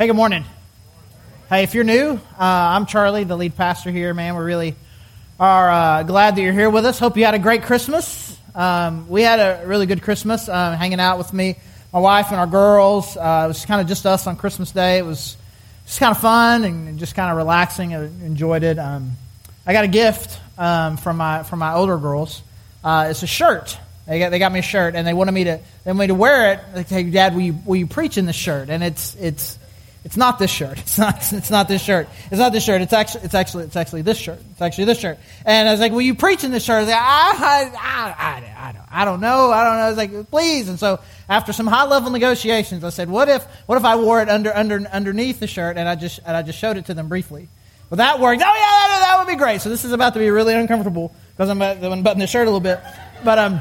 Hey, good morning. Hey, if you're new, uh, I'm Charlie, the lead pastor here, man. We're really are uh, glad that you're here with us. Hope you had a great Christmas. Um, we had a really good Christmas uh, hanging out with me, my wife, and our girls. Uh, it was kind of just us on Christmas Day. It was just kind of fun and just kind of relaxing. I enjoyed it. Um, I got a gift um, from my from my older girls. Uh, it's a shirt. They got, they got me a shirt, and they wanted me to they wanted me to wear it. They say, "Dad, will you, will you preach in this shirt?" And it's it's it's not this shirt. It's not. It's not this shirt. It's not this shirt. It's actually. It's actually. It's actually this shirt. It's actually this shirt. And I was like, "Will you preach in this shirt?" I was like, I, I, I, I, don't, I don't know. I don't know. I was like, "Please." And so after some high level negotiations, I said, "What if? What if I wore it under, under, underneath the shirt?" And I just, and I just showed it to them briefly. Well, that worked. Oh yeah, that, that would be great. So this is about to be really uncomfortable because I'm, buttoning the shirt a little bit. But um,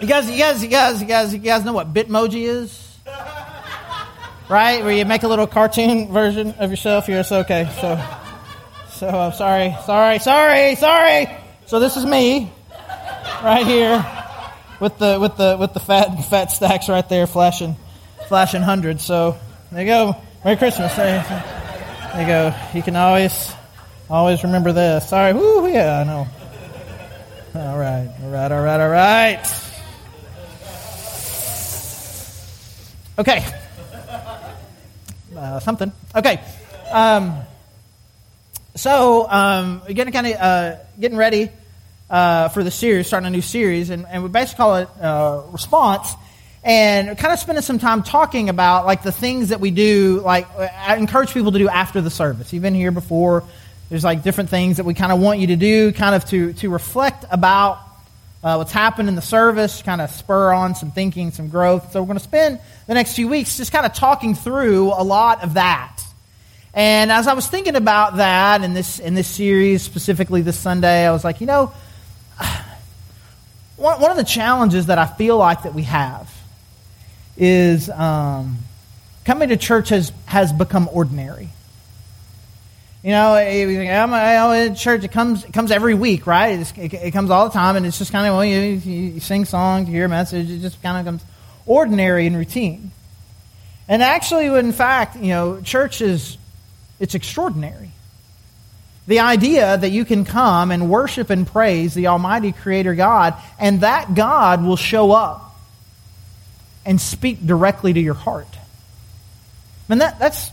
you guys, you guys, you guys, you guys, you guys know what Bitmoji is? Right? Where you make a little cartoon version of yourself. You're so okay. So, so I'm uh, sorry, sorry, sorry, sorry. So this is me, right here, with the with the with the fat fat stacks right there, flashing, flashing hundreds. So there you go. Merry Christmas. There, you go. You can always always remember this. Sorry. Whoo, yeah, I know. All right, all right, all right, all right. Okay uh, something. Okay. Um, so um, getting kind of uh, getting ready uh, for the series, starting a new series, and, and we basically call it uh, response. And kind of spending some time talking about like the things that we do. Like I encourage people to do after the service. You've been here before. There's like different things that we kind of want you to do, kind of to to reflect about uh, what's happened in the service, kind of spur on some thinking, some growth. So we're going to spend the next few weeks just kind of talking through a lot of that. And as I was thinking about that in this in this series, specifically this Sunday, I was like, you know, one, one of the challenges that I feel like that we have is um, coming to church has has become ordinary. You know, eh, eh, I'm, I'm oh, eh, church. It comes it comes every week, right? It, it, comes all the time, and it's just kind of well, you, you sing songs, you hear a message. It just kind of comes ordinary and routine. And actually, in fact, you know, church is it's extraordinary. The idea that you can come and worship and praise the Almighty Creator God, and that God will show up and speak directly to your heart. I mean, that, that's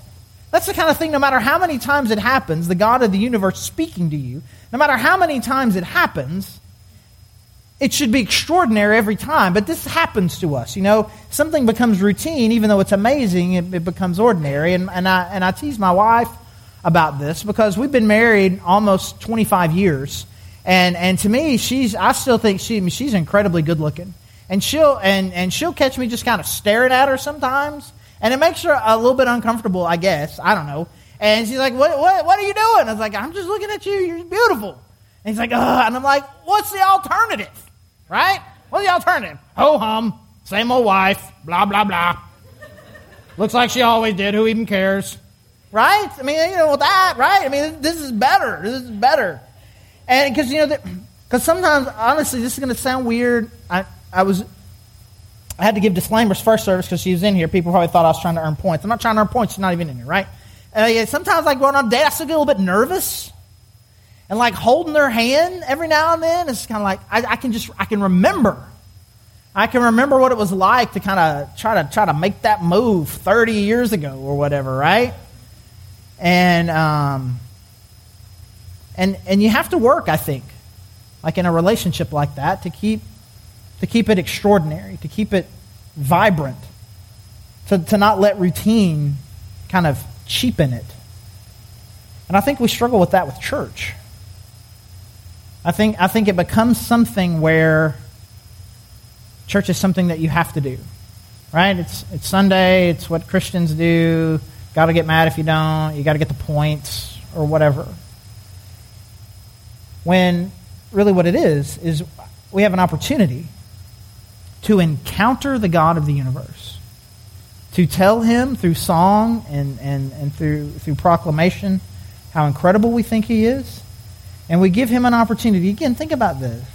that's the kind of thing, no matter how many times it happens, the God of the universe speaking to you, no matter how many times it happens, it should be extraordinary every time. But this happens to us. You know, something becomes routine, even though it's amazing, it, it becomes ordinary. And, and, I, and I tease my wife about this because we've been married almost 25 years. And, and to me, she's, I still think she, she's incredibly good looking. And she'll, and, and she'll catch me just kind of staring at her sometimes and it makes her a little bit uncomfortable, I guess. I don't know. And she's like, what, what, what are you doing? I was like, I'm just looking at you. You're beautiful. And he's like, Ugh. And I'm like, what's the alternative? Right? What's the alternative? Ho hum. Same old wife. Blah, blah, blah. Looks like she always did. Who even cares? Right? I mean, you know, with that, right? I mean, this is better. This is better. And because, you know, because sometimes, honestly, this is going to sound weird. I, I was I had to give disclaimers first service because she was in here. People probably thought I was trying to earn points. I'm not trying to earn points. She's not even in here, right? Uh, yeah, sometimes, like going on date, I still get a little bit nervous. And like holding their hand every now and then, it's kind of like I, I can just I can remember. I can remember what it was like to kind of try to try to make that move 30 years ago or whatever, right? And um, and and you have to work, I think, like in a relationship like that, to keep to keep it extraordinary, to keep it vibrant, to, to not let routine kind of cheapen it. And I think we struggle with that with church. I think, I think it becomes something where church is something that you have to do. Right? It's, it's Sunday, it's what Christians do. Got to get mad if you don't. You got to get the points or whatever. When really what it is, is we have an opportunity to encounter the God of the universe, to tell him through song and, and, and through, through proclamation how incredible we think he is. And we give him an opportunity. Again, think about this.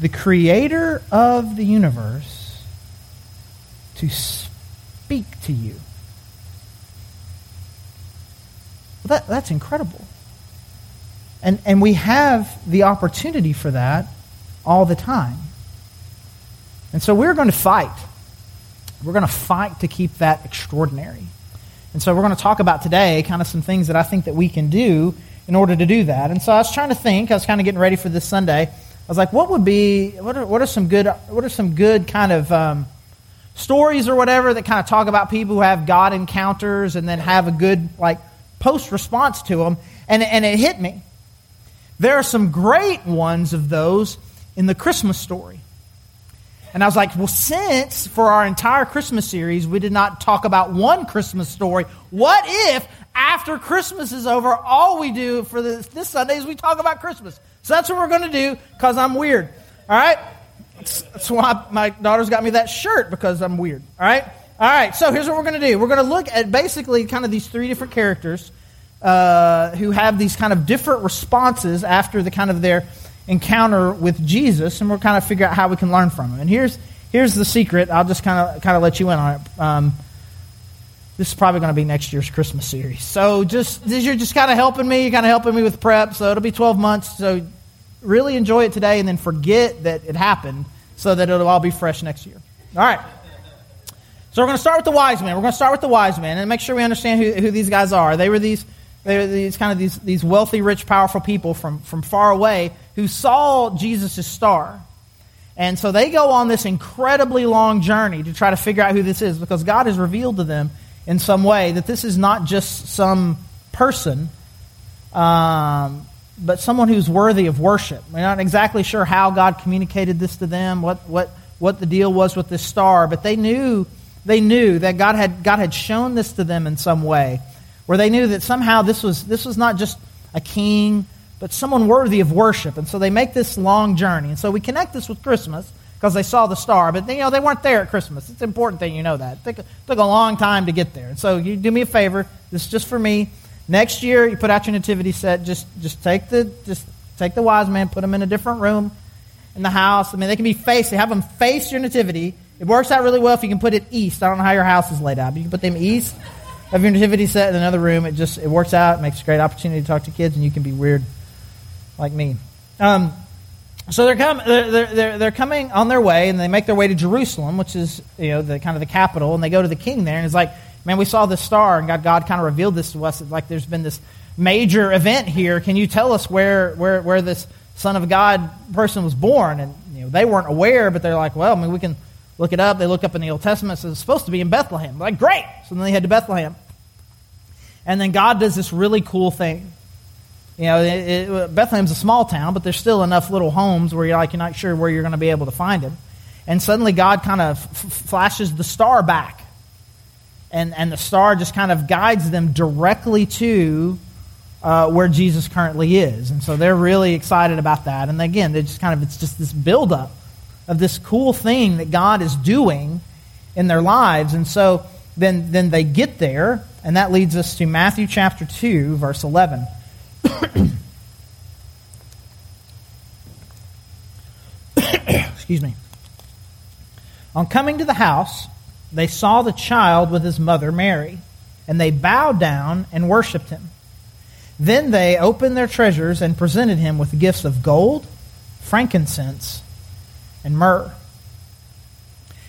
The creator of the universe to speak to you. that, that's incredible. And, and we have the opportunity for that all the time. And so we're going to fight. We're going to fight to keep that extraordinary. And so we're going to talk about today kind of some things that I think that we can do in order to do that. And so I was trying to think, I was kind of getting ready for this Sunday. I was like, what would be, what are, what are some good, what are some good kind of um, stories or whatever that kind of talk about people who have God encounters and then have a good, like, post response to them? And, and it hit me. There are some great ones of those in the Christmas story. And I was like, well, since for our entire Christmas series we did not talk about one Christmas story, what if after Christmas is over, all we do for this, this Sunday is we talk about Christmas? So that's what we're going to do because I'm weird. All right? That's why my daughter's got me that shirt because I'm weird. All right? All right, so here's what we're going to do. We're going to look at basically kind of these three different characters uh, who have these kind of different responses after the kind of their encounter with Jesus, and we'll kind of figure out how we can learn from him. And here's here's the secret. I'll just kind of kind of let you in on it. Um, this is probably going to be next year's Christmas series. So just you're just kind of helping me. You're kind of helping me with prep. So it'll be 12 months. So really enjoy it today, and then forget that it happened, so that it'll all be fresh next year. All right. So we're going to start with the wise men. We're going to start with the wise men and make sure we understand who, who these guys are. They were these these kind of these, these wealthy, rich, powerful people from, from far away who saw Jesus' star. And so they go on this incredibly long journey to try to figure out who this is because God has revealed to them in some way that this is not just some person, um, but someone who's worthy of worship. We're not exactly sure how God communicated this to them, what, what, what the deal was with this star, but they knew, they knew that God had, God had shown this to them in some way where they knew that somehow this was, this was not just a king, but someone worthy of worship. And so they make this long journey. And so we connect this with Christmas because they saw the star, but you know, they weren't there at Christmas. It's important that you know that. It took, took a long time to get there. And so you do me a favor. This is just for me. Next year, you put out your nativity set. Just, just take the, just take the wise man, put them in a different room in the house. I mean, they can be faced. They have them face your nativity. It works out really well if you can put it east. I don't know how your house is laid out, but you can put them east have your nativity set in another room. It just it works out. It makes a great opportunity to talk to kids, and you can be weird like me. Um, so they're, com- they're, they're, they're coming on their way, and they make their way to Jerusalem, which is you know the kind of the capital, and they go to the king there, and it's like, man, we saw this star, and God, God kind of revealed this to us. Like there's been this major event here. Can you tell us where where where this Son of God person was born? And you know they weren't aware, but they're like, well, I mean, we can look it up. They look up in the Old Testament. It says it's supposed to be in Bethlehem. Like, great. So then they head to Bethlehem. And then God does this really cool thing. You know, it, it, Bethlehem's a small town, but there's still enough little homes where you're like you're not sure where you're going to be able to find him. And suddenly God kind of f- flashes the star back. And, and the star just kind of guides them directly to uh, where Jesus currently is. And so they're really excited about that. And again, they just kind of, it's just this buildup of this cool thing that God is doing in their lives. And so then, then they get there, and that leads us to Matthew chapter 2, verse 11. Excuse me. On coming to the house, they saw the child with his mother Mary, and they bowed down and worshipped him. Then they opened their treasures and presented him with gifts of gold, frankincense, and myrrh.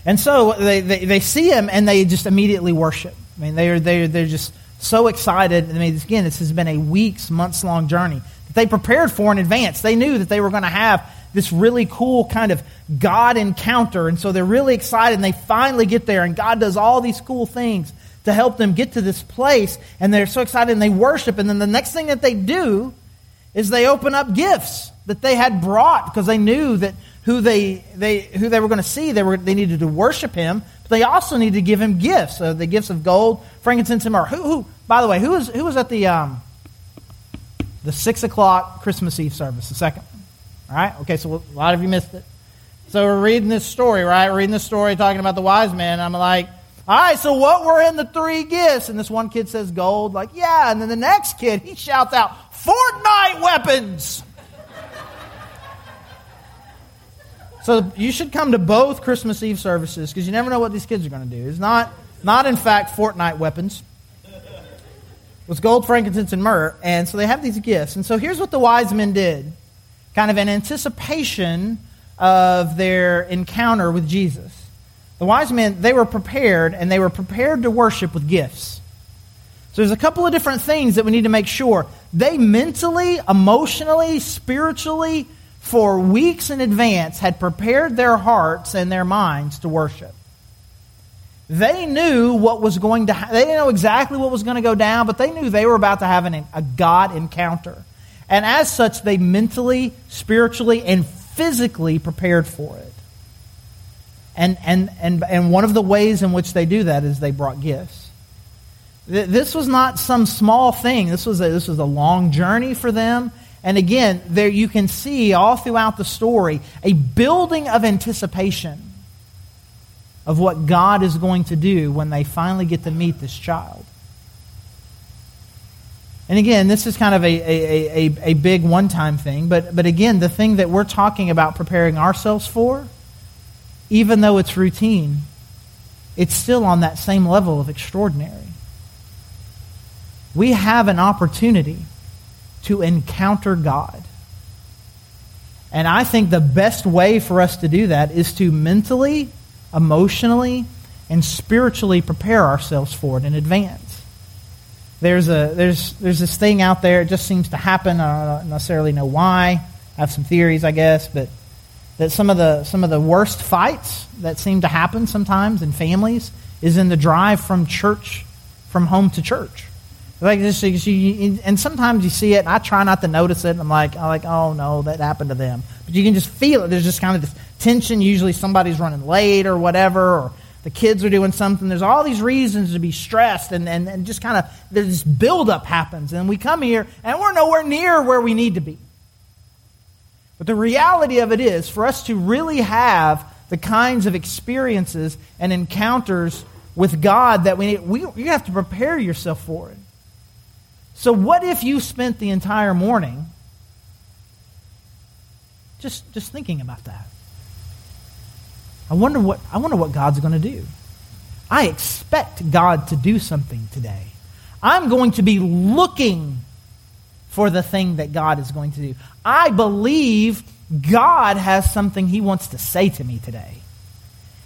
And so they, they, they see him and they just immediately worship. I mean, they're, they're, they're just so excited. I mean, again, this has been a weeks, months long journey that they prepared for in advance. They knew that they were going to have this really cool kind of God encounter. And so they're really excited and they finally get there and God does all these cool things to help them get to this place. And they're so excited and they worship. And then the next thing that they do is they open up gifts that they had brought because they knew that who they, they, who they were going to see, they, were, they needed to worship him, but they also needed to give him gifts. So the gifts of gold, frankincense, and myrrh. Who, who, by the way, who was, who was at the, um, the 6 o'clock Christmas Eve service, the second? All right? Okay, so a lot of you missed it. So we're reading this story, right? We're reading this story talking about the wise men. I'm like, all right, so what were in the three gifts? And this one kid says gold. Like, yeah. And then the next kid, he shouts out, Fortnite weapons. So you should come to both Christmas Eve services because you never know what these kids are going to do. It's not, not in fact, Fortnite weapons. was gold, frankincense, and myrrh. And so they have these gifts. And so here's what the wise men did, kind of in anticipation of their encounter with Jesus. The wise men, they were prepared, and they were prepared to worship with gifts. So there's a couple of different things that we need to make sure. They mentally, emotionally, spiritually, for weeks in advance, had prepared their hearts and their minds to worship. They knew what was going to, they didn't know exactly what was going to go down, but they knew they were about to have an, a God encounter. And as such, they mentally, spiritually, and physically prepared for it. And, and, and, and one of the ways in which they do that is they brought gifts. This was not some small thing. This was a, this was a long journey for them. And again, there you can see all throughout the story a building of anticipation of what God is going to do when they finally get to meet this child. And again, this is kind of a, a, a, a big one time thing, but, but again, the thing that we're talking about preparing ourselves for, even though it's routine, it's still on that same level of extraordinary. We have an opportunity to encounter God. And I think the best way for us to do that is to mentally emotionally, and spiritually prepare ourselves for it in advance. There's, a, there's, there's this thing out there, it just seems to happen. I don't necessarily know why. I have some theories, I guess, but that some of the, some of the worst fights that seem to happen sometimes in families is in the drive from church, from home to church. Like this, and sometimes you see it, and I try not to notice it. I'm like, I'm like, oh no, that happened to them. But you can just feel it. There's just kind of this tension. Usually somebody's running late or whatever, or the kids are doing something. There's all these reasons to be stressed, and, and, and just kind of this buildup happens. And we come here, and we're nowhere near where we need to be. But the reality of it is, for us to really have the kinds of experiences and encounters with God that we need, we, you have to prepare yourself for it. So, what if you spent the entire morning just, just thinking about that? I wonder what, I wonder what God's going to do. I expect God to do something today. I'm going to be looking for the thing that God is going to do. I believe God has something He wants to say to me today.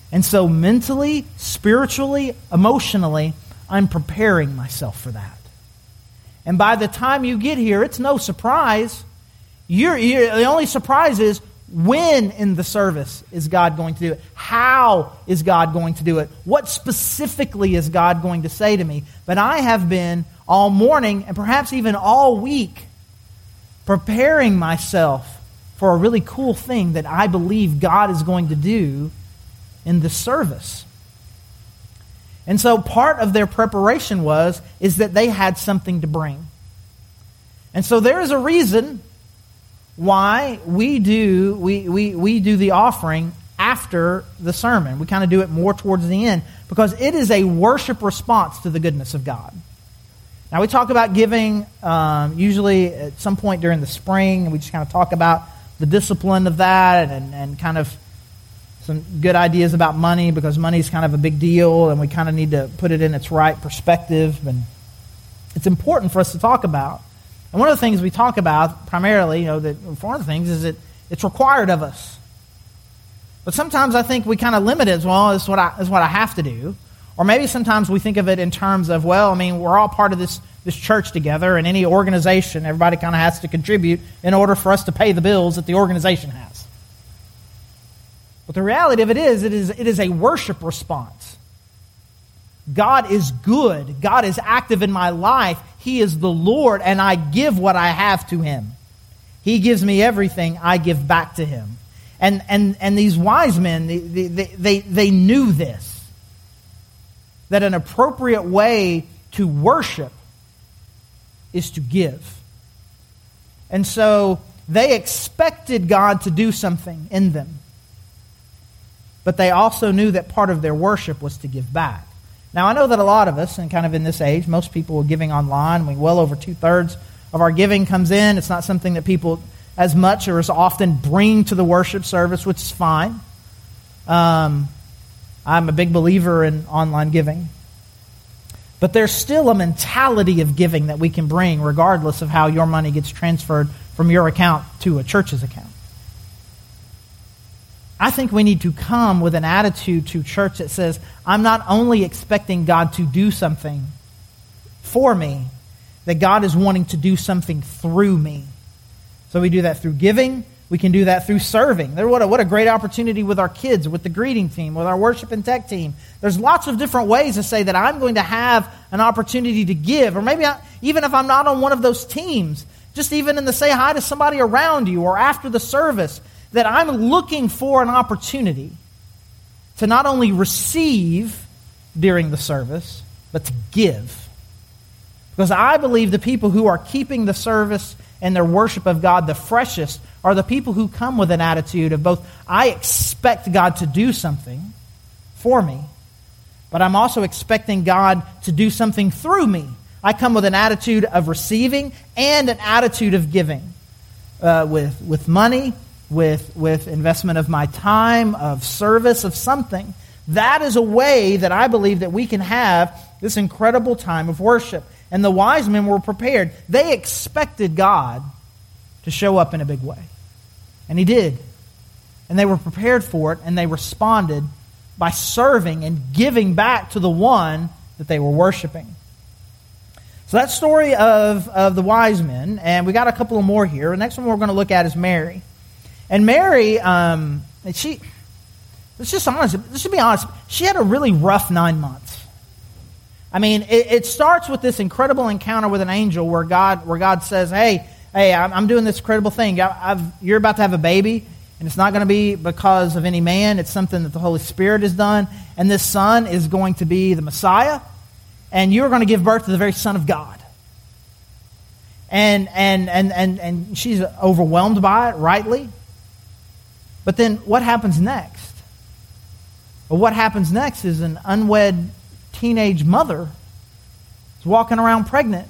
And so, mentally, spiritually, emotionally, I'm preparing myself for that. And by the time you get here, it's no surprise. You're, you're, the only surprise is when in the service is God going to do it? How is God going to do it? What specifically is God going to say to me? But I have been all morning and perhaps even all week preparing myself for a really cool thing that I believe God is going to do in the service. And so part of their preparation was is that they had something to bring. And so there is a reason why we do we, we, we do the offering after the sermon. We kind of do it more towards the end because it is a worship response to the goodness of God. Now we talk about giving um, usually at some point during the spring, and we just kind of talk about the discipline of that and, and kind of some good ideas about money because money is kind of a big deal, and we kind of need to put it in its right perspective. And it's important for us to talk about. And one of the things we talk about primarily, you know, that one of the things is that it's required of us. But sometimes I think we kind of limit it as well as what I, as what I have to do. Or maybe sometimes we think of it in terms of, well, I mean, we're all part of this, this church together, and any organization, everybody kind of has to contribute in order for us to pay the bills that the organization has. But the reality of it is, it is, it is a worship response. God is good. God is active in my life. He is the Lord, and I give what I have to Him. He gives me everything, I give back to Him. And, and, and these wise men, they, they, they, they knew this that an appropriate way to worship is to give. And so they expected God to do something in them. But they also knew that part of their worship was to give back. Now, I know that a lot of us, and kind of in this age, most people are giving online. We well over two thirds of our giving comes in. It's not something that people as much or as often bring to the worship service, which is fine. Um, I'm a big believer in online giving. But there's still a mentality of giving that we can bring regardless of how your money gets transferred from your account to a church's account. I think we need to come with an attitude to church that says, I'm not only expecting God to do something for me, that God is wanting to do something through me. So we do that through giving. We can do that through serving. There, what, a, what a great opportunity with our kids, with the greeting team, with our worship and tech team. There's lots of different ways to say that I'm going to have an opportunity to give. Or maybe I, even if I'm not on one of those teams, just even in the say hi to somebody around you or after the service, that I'm looking for an opportunity to not only receive during the service, but to give. Because I believe the people who are keeping the service and their worship of God the freshest are the people who come with an attitude of both, I expect God to do something for me, but I'm also expecting God to do something through me. I come with an attitude of receiving and an attitude of giving. Uh, with, with money, with, with investment of my time, of service, of something. That is a way that I believe that we can have this incredible time of worship. And the wise men were prepared. They expected God to show up in a big way. And he did. And they were prepared for it, and they responded by serving and giving back to the one that they were worshiping. So that story of, of the wise men, and we got a couple of more here. The next one we're going to look at is Mary. And Mary, um, she, let's just honest, let's just be honest, she had a really rough nine months. I mean, it, it, starts with this incredible encounter with an angel where God, where God says, "Hey, hey, I'm, I'm doing this incredible thing. I, you're about to have a baby, and it's not going to be because of any man. It's something that the Holy Spirit has done, and this son is going to be the Messiah, and you're going to give birth to the very Son of God." And and and and and she's overwhelmed by it, rightly. But then what happens next? Well, what happens next is an unwed teenage mother is walking around pregnant.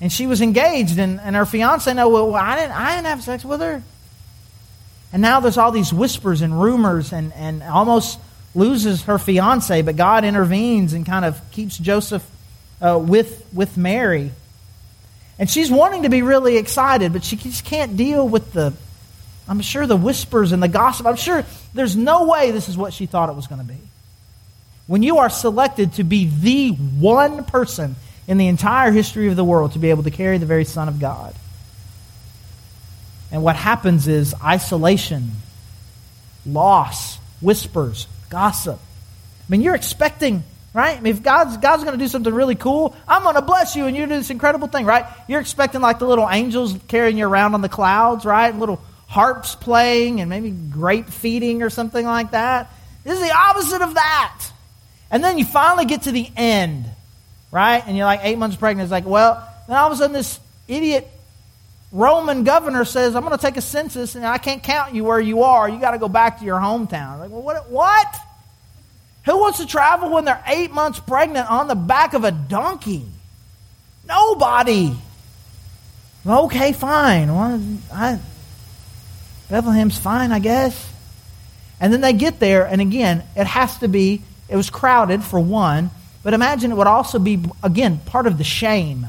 And she was engaged, and, and her fiance, no, well, I didn't, I didn't have sex with her. And now there's all these whispers and rumors, and, and almost loses her fiance, but God intervenes and kind of keeps Joseph uh, with, with Mary. And she's wanting to be really excited, but she just can't deal with the I'm sure the whispers and the gossip, I'm sure there's no way this is what she thought it was going to be. When you are selected to be the one person in the entire history of the world to be able to carry the very Son of God. And what happens is isolation, loss, whispers, gossip. I mean, you're expecting, right? I mean, if God's, God's going to do something really cool, I'm going to bless you and you do this incredible thing, right? You're expecting like the little angels carrying you around on the clouds, right? Little harps playing and maybe grape feeding or something like that. This is the opposite of that. And then you finally get to the end, right? And you're like eight months pregnant. It's like, well, then all of a sudden this idiot Roman governor says, I'm going to take a census and I can't count you where you are. You got to go back to your hometown. Like, well, what? What? Who wants to travel when they're eight months pregnant on the back of a donkey? Nobody. Okay, fine. Well, I, Bethlehem's fine, I guess. And then they get there, and again, it has to be, it was crowded for one, but imagine it would also be, again, part of the shame.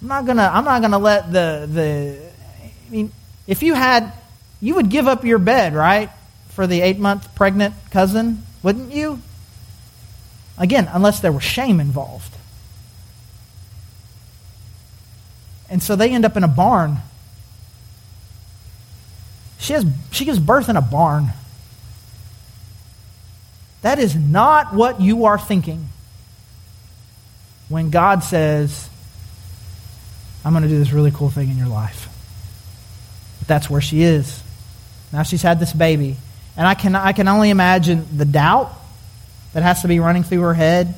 I'm not gonna, I'm not gonna let the, the, I mean, if you had, you would give up your bed, right, for the eight month pregnant cousin, wouldn't you? Again, unless there was shame involved. And so they end up in a barn she, has, she gives birth in a barn. That is not what you are thinking when God says, I'm going to do this really cool thing in your life. But that's where she is. Now she's had this baby. And I can, I can only imagine the doubt that has to be running through her head.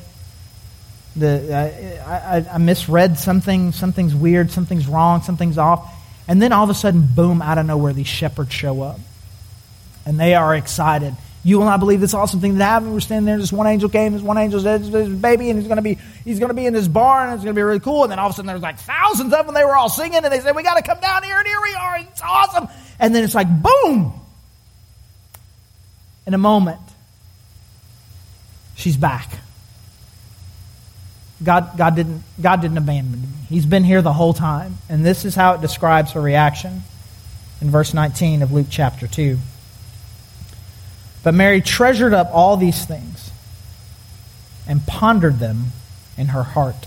The, I, I, I misread something. Something's weird. Something's wrong. Something's off. And then all of a sudden, boom, out of nowhere, these shepherds show up. And they are excited. You will not believe this awesome thing that happened. We're standing there, and this one angel came, this one angel said, baby, and he's gonna be he's gonna be in this barn, and it's gonna be really cool. And then all of a sudden there's like thousands of them, they were all singing, and they said, We gotta come down here, and here we are, it's awesome. And then it's like boom. In a moment, she's back. God, God, didn't, God didn't abandon me. He's been here the whole time. And this is how it describes her reaction in verse 19 of Luke chapter 2. But Mary treasured up all these things and pondered them in her heart.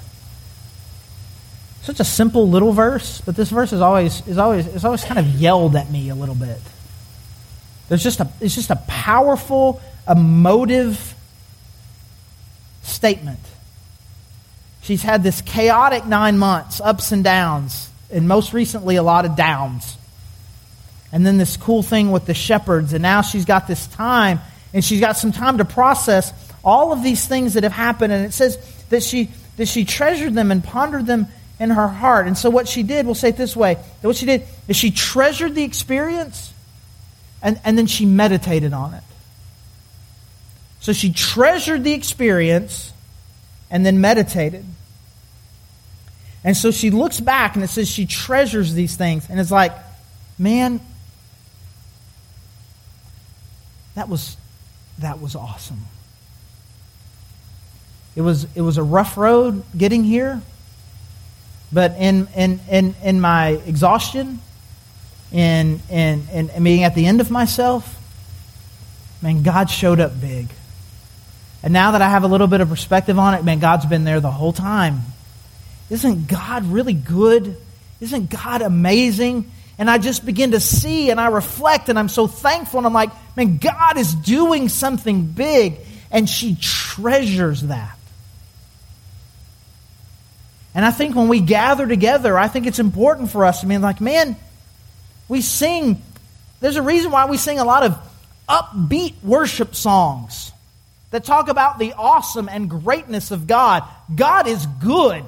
Such a simple little verse, but this verse is always, is always, is always kind of yelled at me a little bit. There's just a, it's just a powerful, emotive statement. She's had this chaotic nine months, ups and downs, and most recently a lot of downs. And then this cool thing with the shepherds, and now she's got this time, and she's got some time to process all of these things that have happened. And it says that she that she treasured them and pondered them in her heart. And so what she did, we'll say it this way, that what she did is she treasured the experience and, and then she meditated on it. So she treasured the experience and then meditated. And so she looks back and it says she treasures these things. And it's like, man, that was, that was awesome. It was, it was a rough road getting here. But in, in, in, in my exhaustion, in, in, in being at the end of myself, man, God showed up big. And now that I have a little bit of perspective on it, man, God's been there the whole time. Isn't God really good? Isn't God amazing? And I just begin to see and I reflect and I'm so thankful and I'm like, man, God is doing something big. And she treasures that. And I think when we gather together, I think it's important for us to be like, man, we sing, there's a reason why we sing a lot of upbeat worship songs that talk about the awesome and greatness of God. God is good.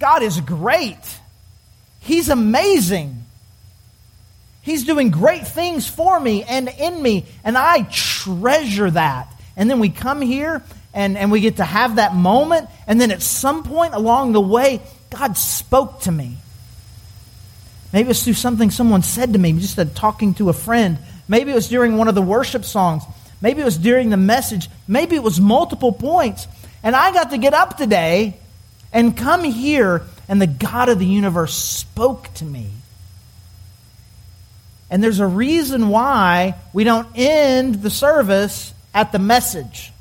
God is great. He's amazing. He's doing great things for me and in me, and I treasure that. And then we come here and, and we get to have that moment, and then at some point along the way, God spoke to me. Maybe it was through something someone said to me, just a, talking to a friend. Maybe it was during one of the worship songs. Maybe it was during the message. Maybe it was multiple points. And I got to get up today and come here, and the God of the universe spoke to me. And there's a reason why we don't end the service at the message.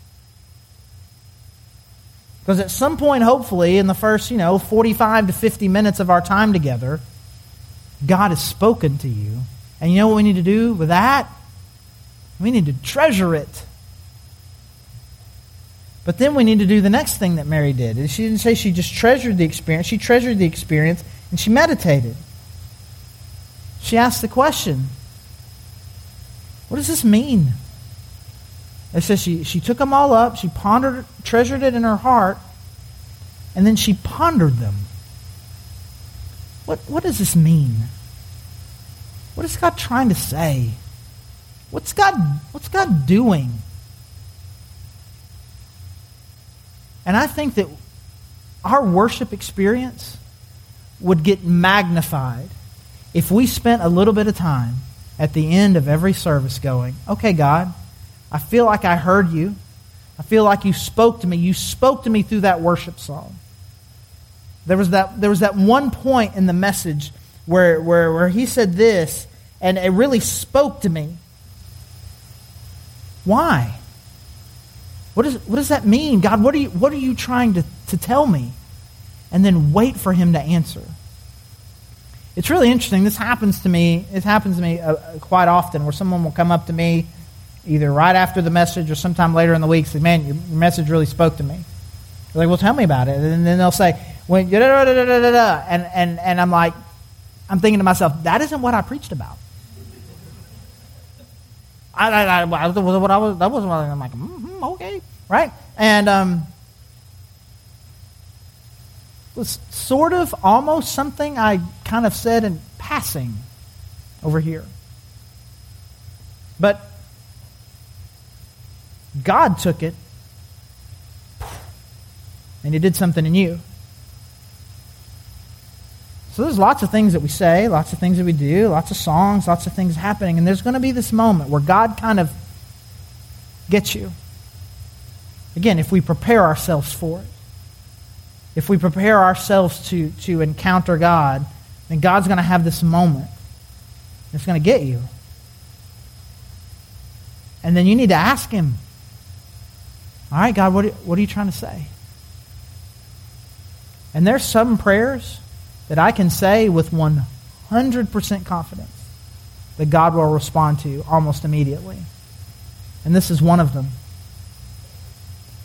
Because at some point, hopefully, in the first, you know, 45 to 50 minutes of our time together, God has spoken to you. And you know what we need to do with that? We need to treasure it. But then we need to do the next thing that Mary did. She didn't say she just treasured the experience, she treasured the experience and she meditated. She asked the question What does this mean? It says she, she took them all up, she pondered, treasured it in her heart, and then she pondered them. What, what does this mean? What is God trying to say? What's God, what's God doing? And I think that our worship experience would get magnified if we spent a little bit of time at the end of every service going, okay, God, I feel like I heard you. I feel like you spoke to me. You spoke to me through that worship song. There was that, there was that one point in the message where, where, where he said this, and it really spoke to me. Why? What, is, what does that mean? God, what are you, what are you trying to, to tell me? And then wait for him to answer. It's really interesting. This happens to me. It happens to me uh, quite often where someone will come up to me either right after the message or sometime later in the week and say, man, your message really spoke to me. They're like, well, tell me about it. And then they'll say, when, da, da, da, da, da, da, and, and, and I'm like, I'm thinking to myself, that isn't what I preached about. I, I, I, that was what I was. That wasn't what I'm like. Mm-hmm, okay, right? And um, was sort of almost something I kind of said in passing over here, but God took it and He did something in you. So there's lots of things that we say, lots of things that we do, lots of songs, lots of things happening. And there's going to be this moment where God kind of gets you. Again, if we prepare ourselves for it. If we prepare ourselves to, to encounter God, then God's going to have this moment. It's going to get you. And then you need to ask Him, All right, God, what, what are you trying to say? And there's some prayers that I can say with 100% confidence that God will respond to almost immediately. And this is one of them.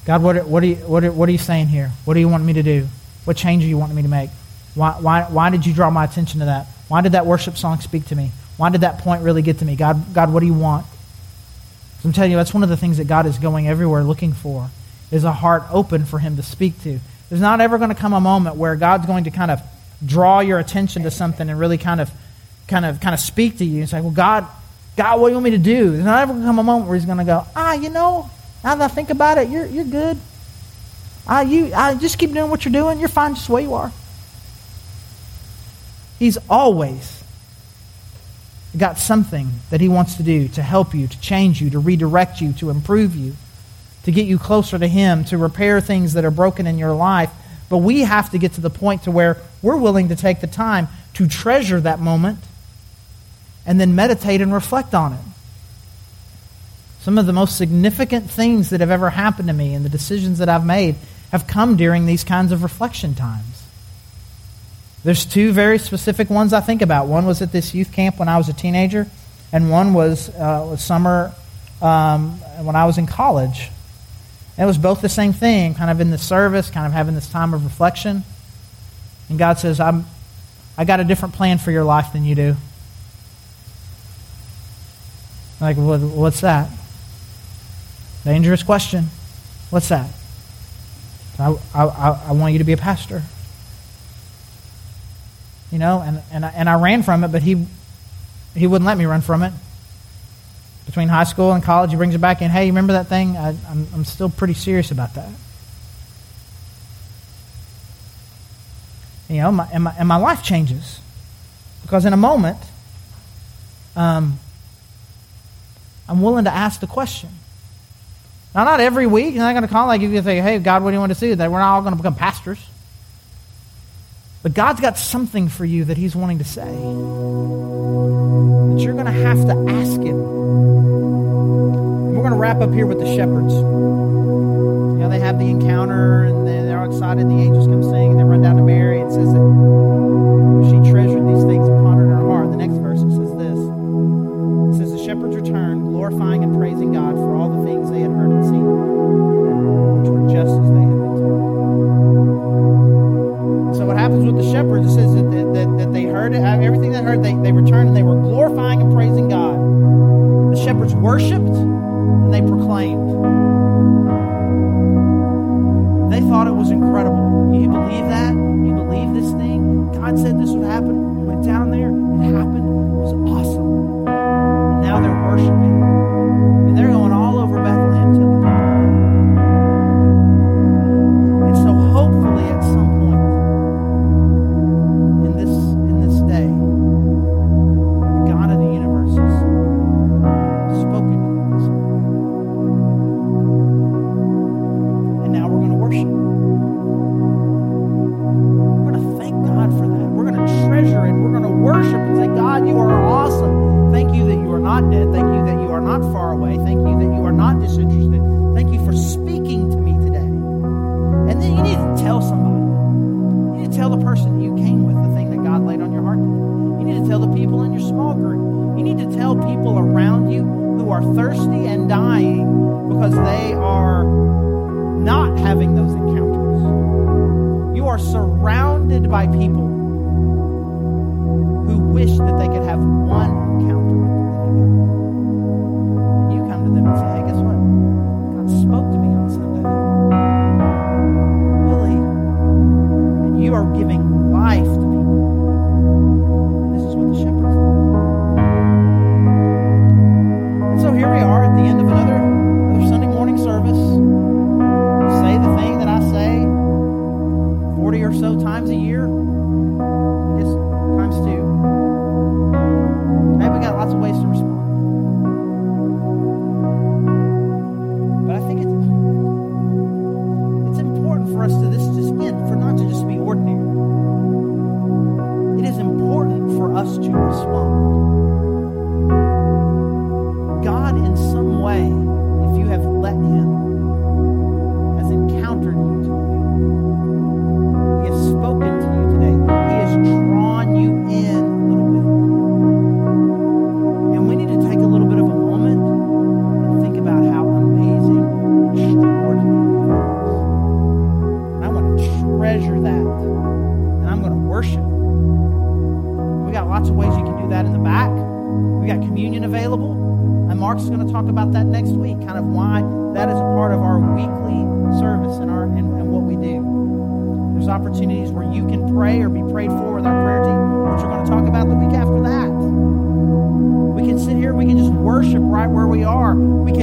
God, what, what, are you, what, are, what are you saying here? What do you want me to do? What change are you wanting me to make? Why, why, why did you draw my attention to that? Why did that worship song speak to me? Why did that point really get to me? God, God what do you want? I'm telling you, that's one of the things that God is going everywhere looking for, is a heart open for him to speak to. There's not ever going to come a moment where God's going to kind of draw your attention to something and really kind of kind of kind of speak to you and say, Well, God, God, what do you want me to do? There's not ever going to come a moment where he's going to go, Ah, you know, now that I think about it, you're you're good. Ah, you I just keep doing what you're doing, you're fine just the way you are. He's always got something that he wants to do to help you, to change you, to redirect you, to improve you, to get you closer to him, to repair things that are broken in your life. But we have to get to the point to where we're willing to take the time to treasure that moment and then meditate and reflect on it. Some of the most significant things that have ever happened to me and the decisions that I've made have come during these kinds of reflection times. There's two very specific ones I think about. One was at this youth camp when I was a teenager, and one was, uh, summer um, when I was in college. And it was both the same thing, kind of in the service, kind of having this time of reflection. And God says, I'm, I got a different plan for your life than you do. Like, what's that? Dangerous question. What's that? I, I, I want you to be a pastor. You know, and, and, I, and I ran from it, but he, he wouldn't let me run from it. Between high school and college, he brings it back in. Hey, you remember that thing? I, I'm, I'm still pretty serious about that. You know, my, and, my, and my life changes. Because in a moment, um, I'm willing to ask the question. Now, not every week. You're not going to call like you say, hey, God, what do you want to see? That we're not all going to become pastors. But God's got something for you that He's wanting to say. But you're going to have to ask Him. And we're going to wrap up here with the shepherds. You know, they have the encounter and they're all excited. The angels come sing and they run down to Mary. and says that she treasured far away. Thank you that you are not disinterested. Thank you for speaking to me today. And then you need to tell somebody. You need to tell the person you came with the thing that God laid on your heart today. You need to tell the people in your small group. You need to tell people around you who are thirsty and dying because they are not having those encounters. You are surrounded by people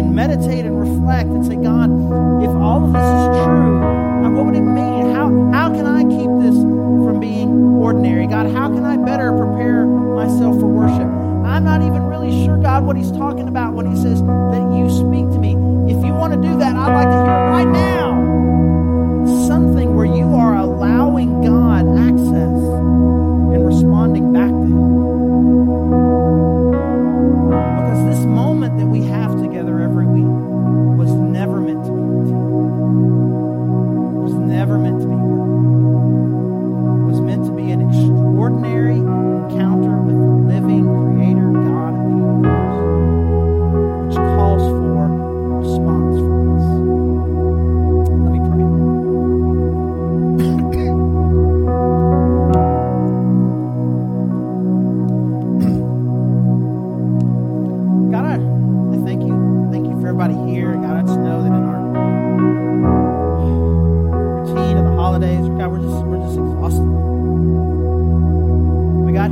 and meditate and reflect and say, God, if all of this is true, what would it mean? How, how can I keep this from being ordinary? God, how can I better prepare myself for worship? I'm not even really sure, God, what he's talking about when he says that you speak to me. If you want to do that, I'd like to hear it right now.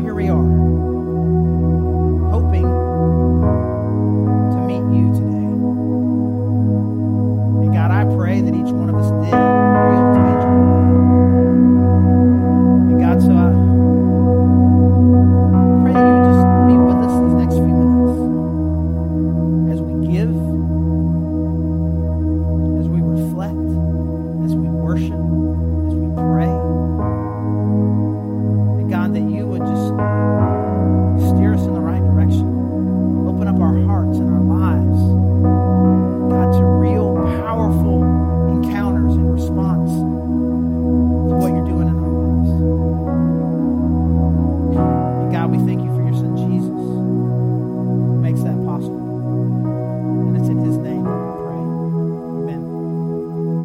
here we are.